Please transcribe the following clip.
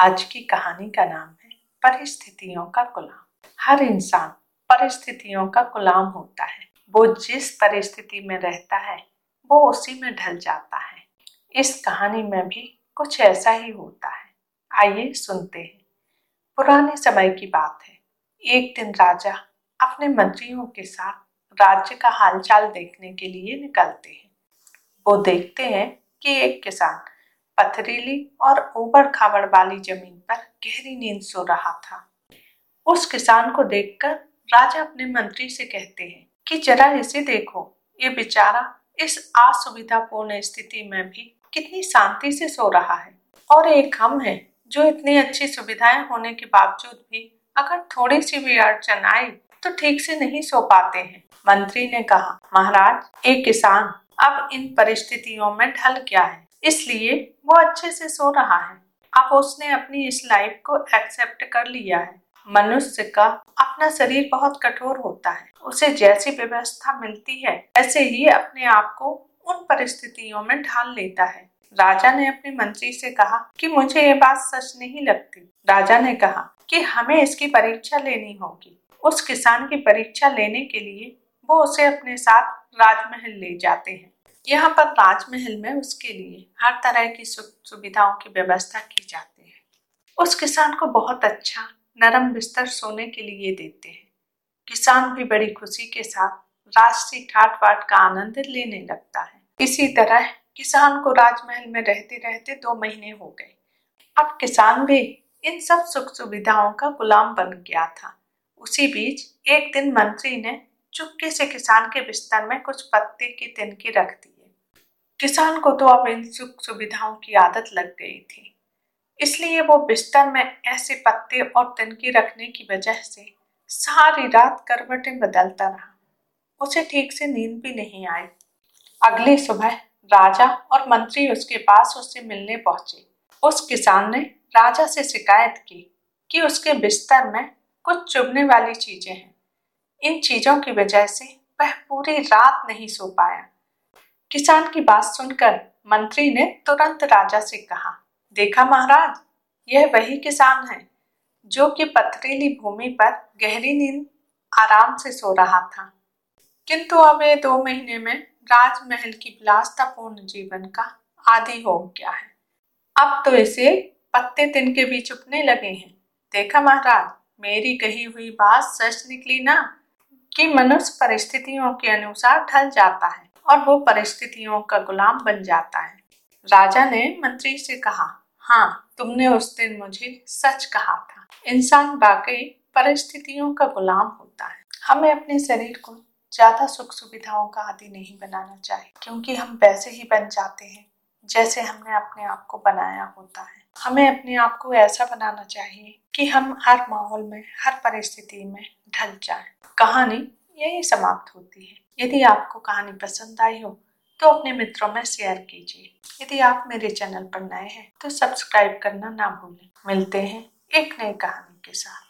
आज की कहानी का नाम है परिस्थितियों का गुलाम। हर इंसान परिस्थितियों का गुलाम होता है। वो जिस परिस्थिति में रहता है, वो उसी में ढल जाता है। इस कहानी में भी कुछ ऐसा ही होता है। आइए सुनते हैं। पुराने समय की बात है। एक दिन राजा अपने मंत्रियों के साथ राज्य का हालचाल देखने के लिए निकलते हैं। वो देखते हैं कि एक किसान पथरीली और ऊबड़ खाबड़ वाली ज़मीन पर गहरी नींद सो रहा था। उस किसान को देखकर राजा अपने मंत्री से कहते हैं कि जरा इसे देखो, ये बेचारा इस असुविधापूर्ण स्थिति में भी कितनी शांति से सो रहा है। और एक हम है जो इतनी अच्छी सुविधाएँ होने के बावजूद भी अगर थोड़ी सी भी अड़चन आई तो ठीक से नहीं सो पाते हैं। मंत्री ने कहा, महाराज, एक किसान अब इन परिस्थितियों में ढल गया है। इसलिए वो अच्छे से सो रहा है। अब उसने अपनी इस लाइफ को एक्सेप्ट कर लिया है। मनुष्य का अपना शरीर बहुत कठोर होता है। उसे जैसी व्यवस्था मिलती है ऐसे ही अपने आप को उन परिस्थितियों में ढाल लेता है। राजा ने अपने मंत्री से कहा कि मुझे ये बात सच नहीं लगती। राजा ने कहा कि हमें इसकी परीक्षा लेनी होगी। उस किसान की परीक्षा लेने के लिए वो उसे अपने साथ राजमहल ले जाते हैं। यहाँ पर राजमहल में उसके लिए हर तरह की सुख सुविधाओं की व्यवस्था की जाती है। उस किसान को बहुत अच्छा नरम बिस्तर सोने के लिए देते हैं। किसान भी बड़ी खुशी के साथ राष्ट्रीय ठाट वाट का आनंद लेने लगता है। इसी तरह किसान को राजमहल में रहते रहते दो महीने हो गए। अब किसान भी इन सब सुख सुविधाओं का गुलाम बन गया था। उसी बीच एक दिन मंत्री ने चुपके से किसान के बिस्तर में कुछ पत्ते की तिनकी रख दी। किसान को तो अब इन सुख सुविधाओं की आदत लग गई थी। इसलिए वो बिस्तर में ऐसे पत्ते और तिनकी रखने की वजह से सारी रात करवटें बदलता रहा। उसे ठीक से नींद भी नहीं आई। अगली सुबह राजा और मंत्री उसके पास उससे मिलने पहुँचे। उस किसान ने राजा से शिकायत की कि उसके बिस्तर में कुछ चुभने वाली चीज़ें हैं। इन चीज़ों की वजह से वह पूरी रात नहीं सो पाया। किसान की बात सुनकर मंत्री ने तुरंत राजा से कहा, देखा महाराज, यह वही किसान है जो कि पथरीली भूमि पर गहरी नींद आराम से सो रहा था। किंतु अब ये दो महीने में राजमहल की विलासतापूर्ण जीवन का आदि हो गया है। अब तो इसे पत्ते तिनके भी चुपने लगे हैं। देखा महाराज, मेरी कही हुई बात सच निकली ना कि मनुष्य परिस्थितियों के अनुसार ढल जाता है। और वो परिस्थितियों का गुलाम बन जाता है। राजा ने मंत्री से कहा हाँ तुमने उस दिन मुझे सच कहा था। इंसान वाकई परिस्थितियों का गुलाम होता है। हमें अपने शरीर को ज़्यादा सुख सुविधाओं का आदि नहीं बनाना चाहिए, क्योंकि हम वैसे ही बन जाते हैं, जैसे हमने अपने आप को बनाया होता है। हमें अपने आप को ऐसा बनाना चाहिए कि हम हर माहौल में, हर परिस्थिति में ढल जाए। कहानी यही समाप्त होती है। यदि आपको कहानी पसंद आई हो तो अपने मित्रों में शेयर कीजिए। यदि आप मेरे चैनल पर नए हैं तो सब्सक्राइब करना ना भूलें। मिलते हैं एक नई कहानी के साथ।